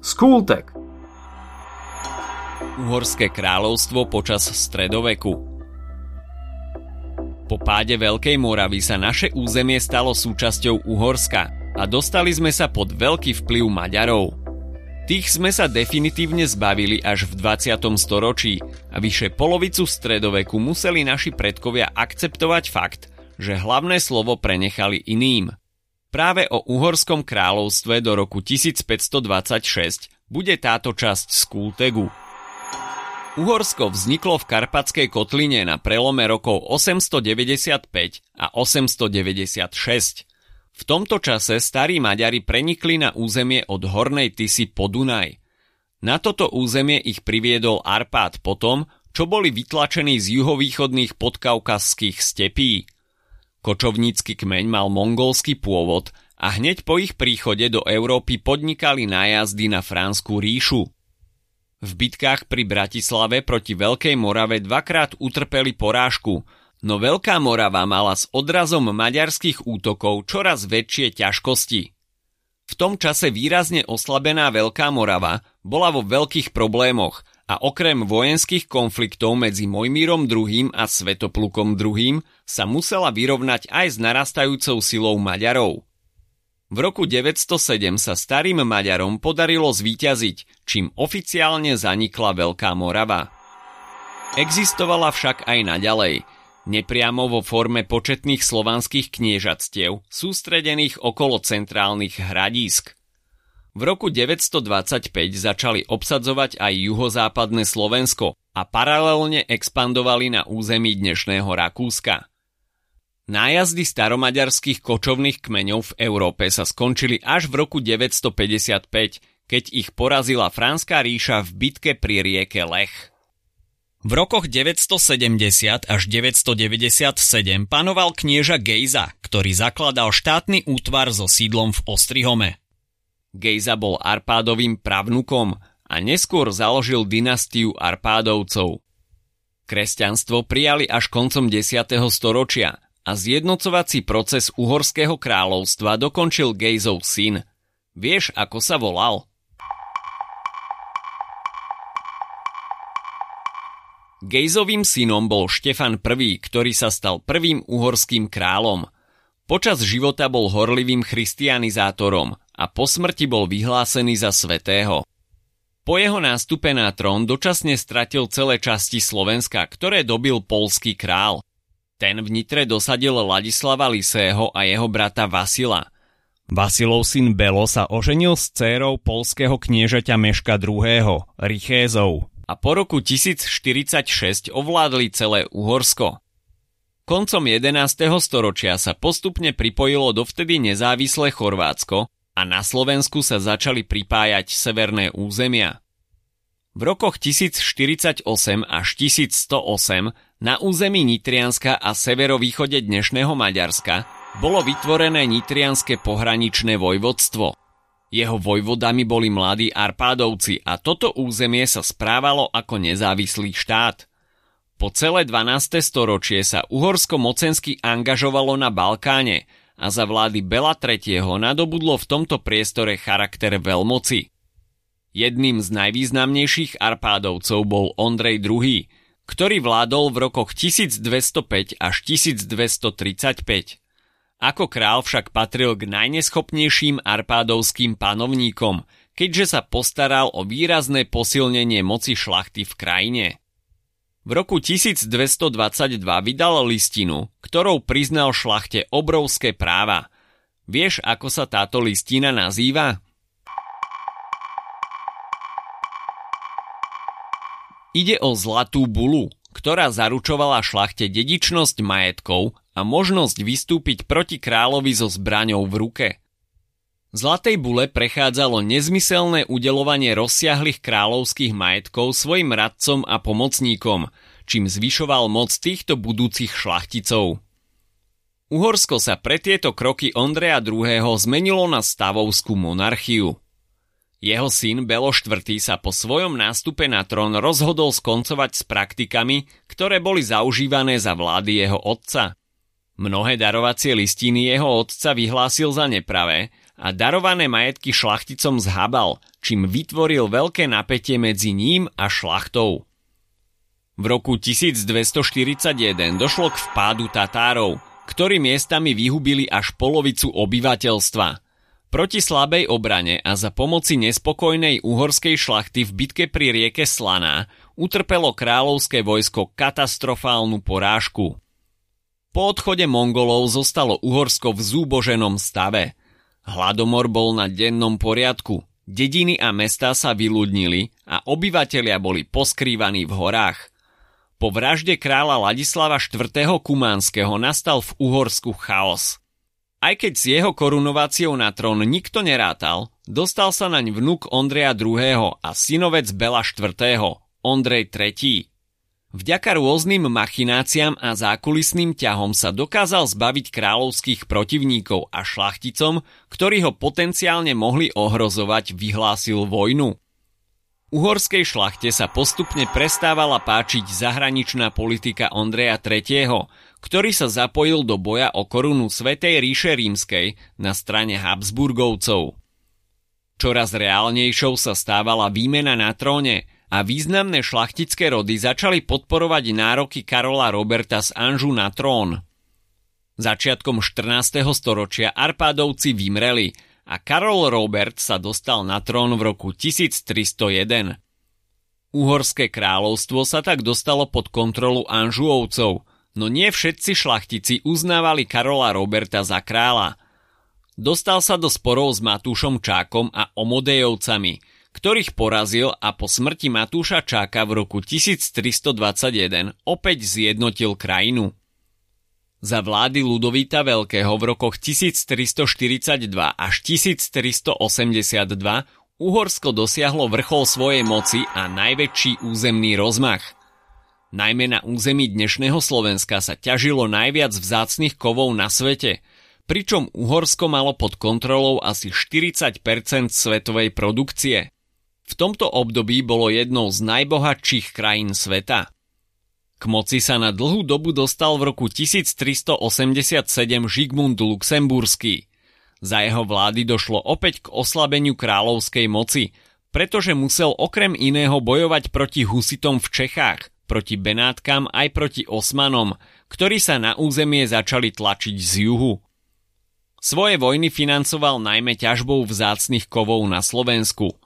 Skultek Uhorské kráľovstvo počas stredoveku Po páde Veľkej Moravy sa naše územie stalo súčasťou Uhorska a dostali sme sa pod veľký vplyv Maďarov. Tých sme sa definitívne zbavili až v 20. storočí a vyše polovicu stredoveku museli naši predkovia akceptovať fakt, že hlavné slovo prenechali iným. Práve o Uhorskom kráľovstve do roku 1526 bude táto časť z Kultegu. Uhorsko vzniklo v Karpatskej kotline na prelome rokov 895 a 896. V tomto čase starí Maďari prenikli na územie od Hornej Tisy po Dunaj. Na toto územie ich priviedol Arpád potom, čo boli vytlačení z juhovýchodných podkaukazských stepí. Kočovnícky kmeň mal mongolský pôvod a hneď po ich príchode do Európy podnikali nájazdy na Fransku ríšu. V bitkách pri Bratislave proti Veľkej Morave dvakrát utrpeli porážku, no Veľká Morava mala s odrazom maďarských útokov čoraz väčšie ťažkosti. V tom čase výrazne oslabená Veľká Morava bola vo veľkých problémoch a okrem vojenských konfliktov medzi Mojmírom II. a Svetoplukom II. sa musela vyrovnať aj s narastajúcou silou Maďarov. V roku 907 sa starým Maďarom podarilo zvíťaziť, čím oficiálne zanikla Veľká Morava. Existovala však aj naďalej, nepriamo vo forme početných slovanských kniežatstiev, sústredených okolo centrálnych hradísk – v roku 925 začali obsadzovať aj juhozápadné Slovensko a paralelne expandovali na území dnešného Rakúska. Nájazdy staromaďarských kočovných kmeňov v Európe sa skončili až v roku 955, keď ich porazila Franská ríša v bitke pri rieke Lech. V rokoch 970 až 997 panoval knieža Gejza, ktorý zakladal štátny útvar so sídlom v Ostrihome. Gejza bol Arpádovým pravnukom a neskôr založil dynastiu Arpádovcov. Kresťanstvo prijali až koncom 10. storočia a zjednocovací proces Uhorského kráľovstva dokončil Gejzov syn. Vieš, ako sa volal? Gejzovým synom bol Štefan I, ktorý sa stal prvým uhorským kráľom. Počas života bol horlivým christianizátorom a po smrti bol vyhlásený za svetého. Po jeho nástupe na trón dočasne stratil celé časti Slovenska, ktoré dobil polský král. Ten v Nitre dosadil Ladislava Lisého a jeho brata Vasila. Vasilov syn Belo sa oženil s dcérou polského kniežaťa Meška II. Richézov a po roku 1046 ovládli celé Uhorsko. Koncom 11. storočia sa postupne pripojilo dovtedy nezávislé Chorvátsko a na Slovensku sa začali pripájať severné územia. V rokoch 1048 až 1108 na území Nitrianska a severovýchode dnešného Maďarska bolo vytvorené Nitrianske pohraničné vojvodstvo. Jeho vojvodami boli mladí Arpádovci a toto územie sa správalo ako nezávislý štát. Po celé 12. storočie sa Uhorsko mocensky angažovalo na Balkáne – a za vlády Bela III. nadobudlo v tomto priestore charakter veľmoci. Jedným z najvýznamnejších Arpádovcov bol Ondrej II, ktorý vládol v rokoch 1205 až 1235. Ako král však patril k najneschopnejším arpádovským panovníkom, keďže sa postaral o výrazné posilnenie moci šlachty v krajine. V roku 1222 vydal listinu, ktorou priznal šlachte obrovské práva. Vieš, ako sa táto listina nazýva? Ide o zlatú bulu, ktorá zaručovala šlachte dedičnosť majetkov a možnosť vystúpiť proti kráľovi so zbraňou v ruke. Zlatej bule prechádzalo nezmyselné udelovanie rozsiahlých kráľovských majetkov svojim radcom a pomocníkom, čím zvyšoval moc týchto budúcich šlachticov. Uhorsko sa pre tieto kroky Ondreja II. zmenilo na stavovskú monarchiu. Jeho syn Belo IV. sa po svojom nástupe na trón rozhodol skoncovať s praktikami, ktoré boli zaužívané za vlády jeho otca. Mnohé darovacie listiny jeho otca vyhlásil za nepravé a darované majetky šlachticom zhabal, čím vytvoril veľké napätie medzi ním a šlachtou. V roku 1241 došlo k vpádu Tatárov, ktorí miestami vyhubili až polovicu obyvateľstva. Proti slabej obrane a za pomoci nespokojnej uhorskej šlachty v bitke pri rieke Slaná utrpelo kráľovské vojsko katastrofálnu porážku. Po odchode Mongolov zostalo Uhorsko v zúboženom stave – Hladomor bol na dennom poriadku, dediny a mestá sa vyľudnili a obyvatelia boli poskrývaní v horách. Po vražde kráľa Ladislava IV. Kumánskeho nastal v Uhorsku chaos. Aj keď s jeho korunováciou na trón nikto nerátal, dostal sa naň vnúk Ondreja II. a synovec Bela IV. Ondrej III. Vďaka rôznym machináciám a zákulisným ťahom sa dokázal zbaviť kráľovských protivníkov a šlachticom, ktorí ho potenciálne mohli ohrozovať, vyhlásil vojnu. Uhorskej šlachte sa postupne prestávala páčiť zahraničná politika Ondreja III., ktorý sa zapojil do boja o korunu Svetej ríše rímskej na strane Habsburgovcov. Čoraz reálnejšou sa stávala výmena na tróne – a významné šlachtické rody začali podporovať nároky Karola Roberta z Anžu na trón. Začiatkom 14. storočia Arpádovci vymreli a Karol Robert sa dostal na trón v roku 1301. Uhorské kráľovstvo sa tak dostalo pod kontrolu Anžuovcov, no nie všetci šlachtici uznávali Karola Roberta za kráľa. Dostal sa do sporov s Matúšom Čákom a Omodejovcami – ktorých porazil a po smrti Matúša Čáka v roku 1321 opäť zjednotil krajinu. Za vlády Ludovíta Veľkého v rokoch 1342 až 1382 Uhorsko dosiahlo vrchol svojej moci a najväčší územný rozmach. Najmä na území dnešného Slovenska sa ťažilo najviac vzácnych kovov na svete, pričom Uhorsko malo pod kontrolou asi 40% svetovej produkcie. V tomto období bolo jednou z najbohatších krajín sveta. K moci sa na dlhú dobu dostal v roku 1387 Žigmund Luxemburský. Za jeho vlády došlo opäť k oslabeniu kráľovskej moci, pretože musel okrem iného bojovať proti husitom v Čechách, proti Benátkam aj proti Osmanom, ktorí sa na územie začali tlačiť z juhu. Svoje vojny financoval najmä ťažbou vzácnych kovov na Slovensku –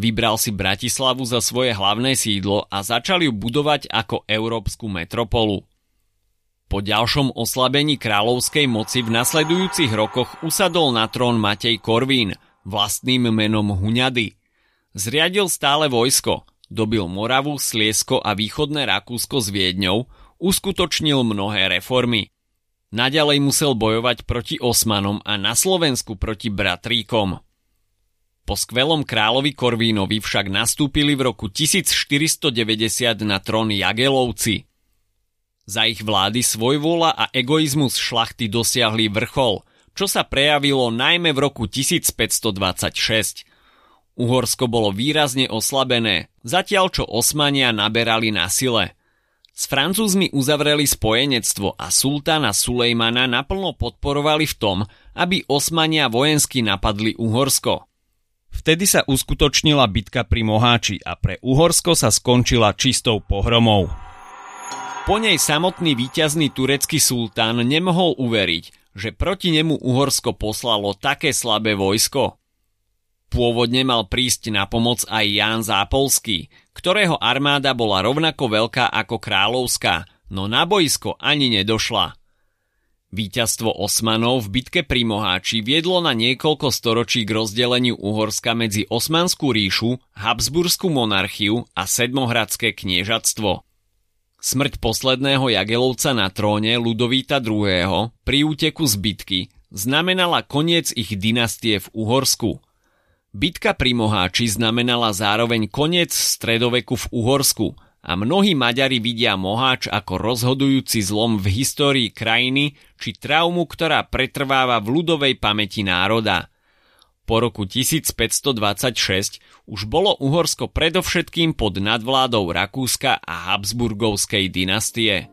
Vybral si Bratislavu za svoje hlavné sídlo a začal ju budovať ako európsku metropolu. Po ďalšom oslabení kráľovskej moci v nasledujúcich rokoch usadol na trón Matej Korvín, vlastným menom Huňady. Zriadil stále vojsko, dobil Moravu, Sliesko a východné Rakúsko s Viedňou, uskutočnil mnohé reformy. Naďalej musel bojovať proti Osmanom a na Slovensku proti Bratríkom. Po skvelom kráľovi Korvínovi však nastúpili v roku 1490 na trón Jagelovci. Za ich vlády svojvola a egoizmus šlachty dosiahli vrchol, čo sa prejavilo najmä v roku 1526. Uhorsko bolo výrazne oslabené, zatiaľ čo Osmania naberali na sile. S Francúzmi uzavreli spojenectvo a sultána Sulejmana naplno podporovali v tom, aby Osmania vojensky napadli Uhorsko – Vtedy sa uskutočnila bitka pri Moháči a pre Uhorsko sa skončila čistou pohromou. Po nej samotný víťazný turecký sultán nemohol uveriť, že proti nemu Uhorsko poslalo také slabé vojsko. Pôvodne mal prísť na pomoc aj Ján Zápolský, ktorého armáda bola rovnako veľká ako kráľovská, no na boisko ani nedošla. Výťazstvo Osmanov v bitke pri Moháči viedlo na niekoľko storočí k rozdeleniu Uhorska medzi Osmanskú ríšu, Habsburskú monarchiu a Sedmohradské kniežatstvo. Smrť posledného Jagelovca na tróne Ludovíta II. pri úteku z bitky znamenala koniec ich dynastie v Uhorsku. Bitka pri Moháči znamenala zároveň koniec stredoveku v Uhorsku – a mnohí Maďari vidia Moháč ako rozhodujúci zlom v histórii krajiny či traumu, ktorá pretrváva v ľudovej pamäti národa. Po roku 1526 už bolo Uhorsko predovšetkým pod nadvládou Rakúska a Habsburgovskej dynastie.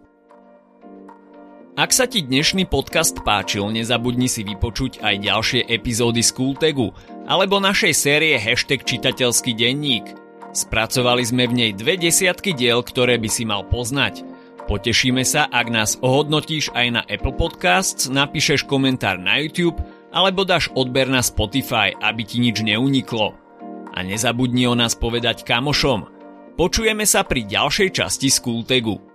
Ak sa ti dnešný podcast páčil, nezabudni si vypočuť aj ďalšie epizódy z Kultegu alebo našej série Hashtag čitateľský denník. Spracovali sme v nej dve desiatky diel, ktoré by si mal poznať. Potešíme sa, ak nás ohodnotíš aj na Apple Podcasts, napíšeš komentár na YouTube alebo dáš odber na Spotify, aby ti nič neuniklo. A nezabudni o nás povedať kamošom. Počujeme sa pri ďalšej časti z Kultegu.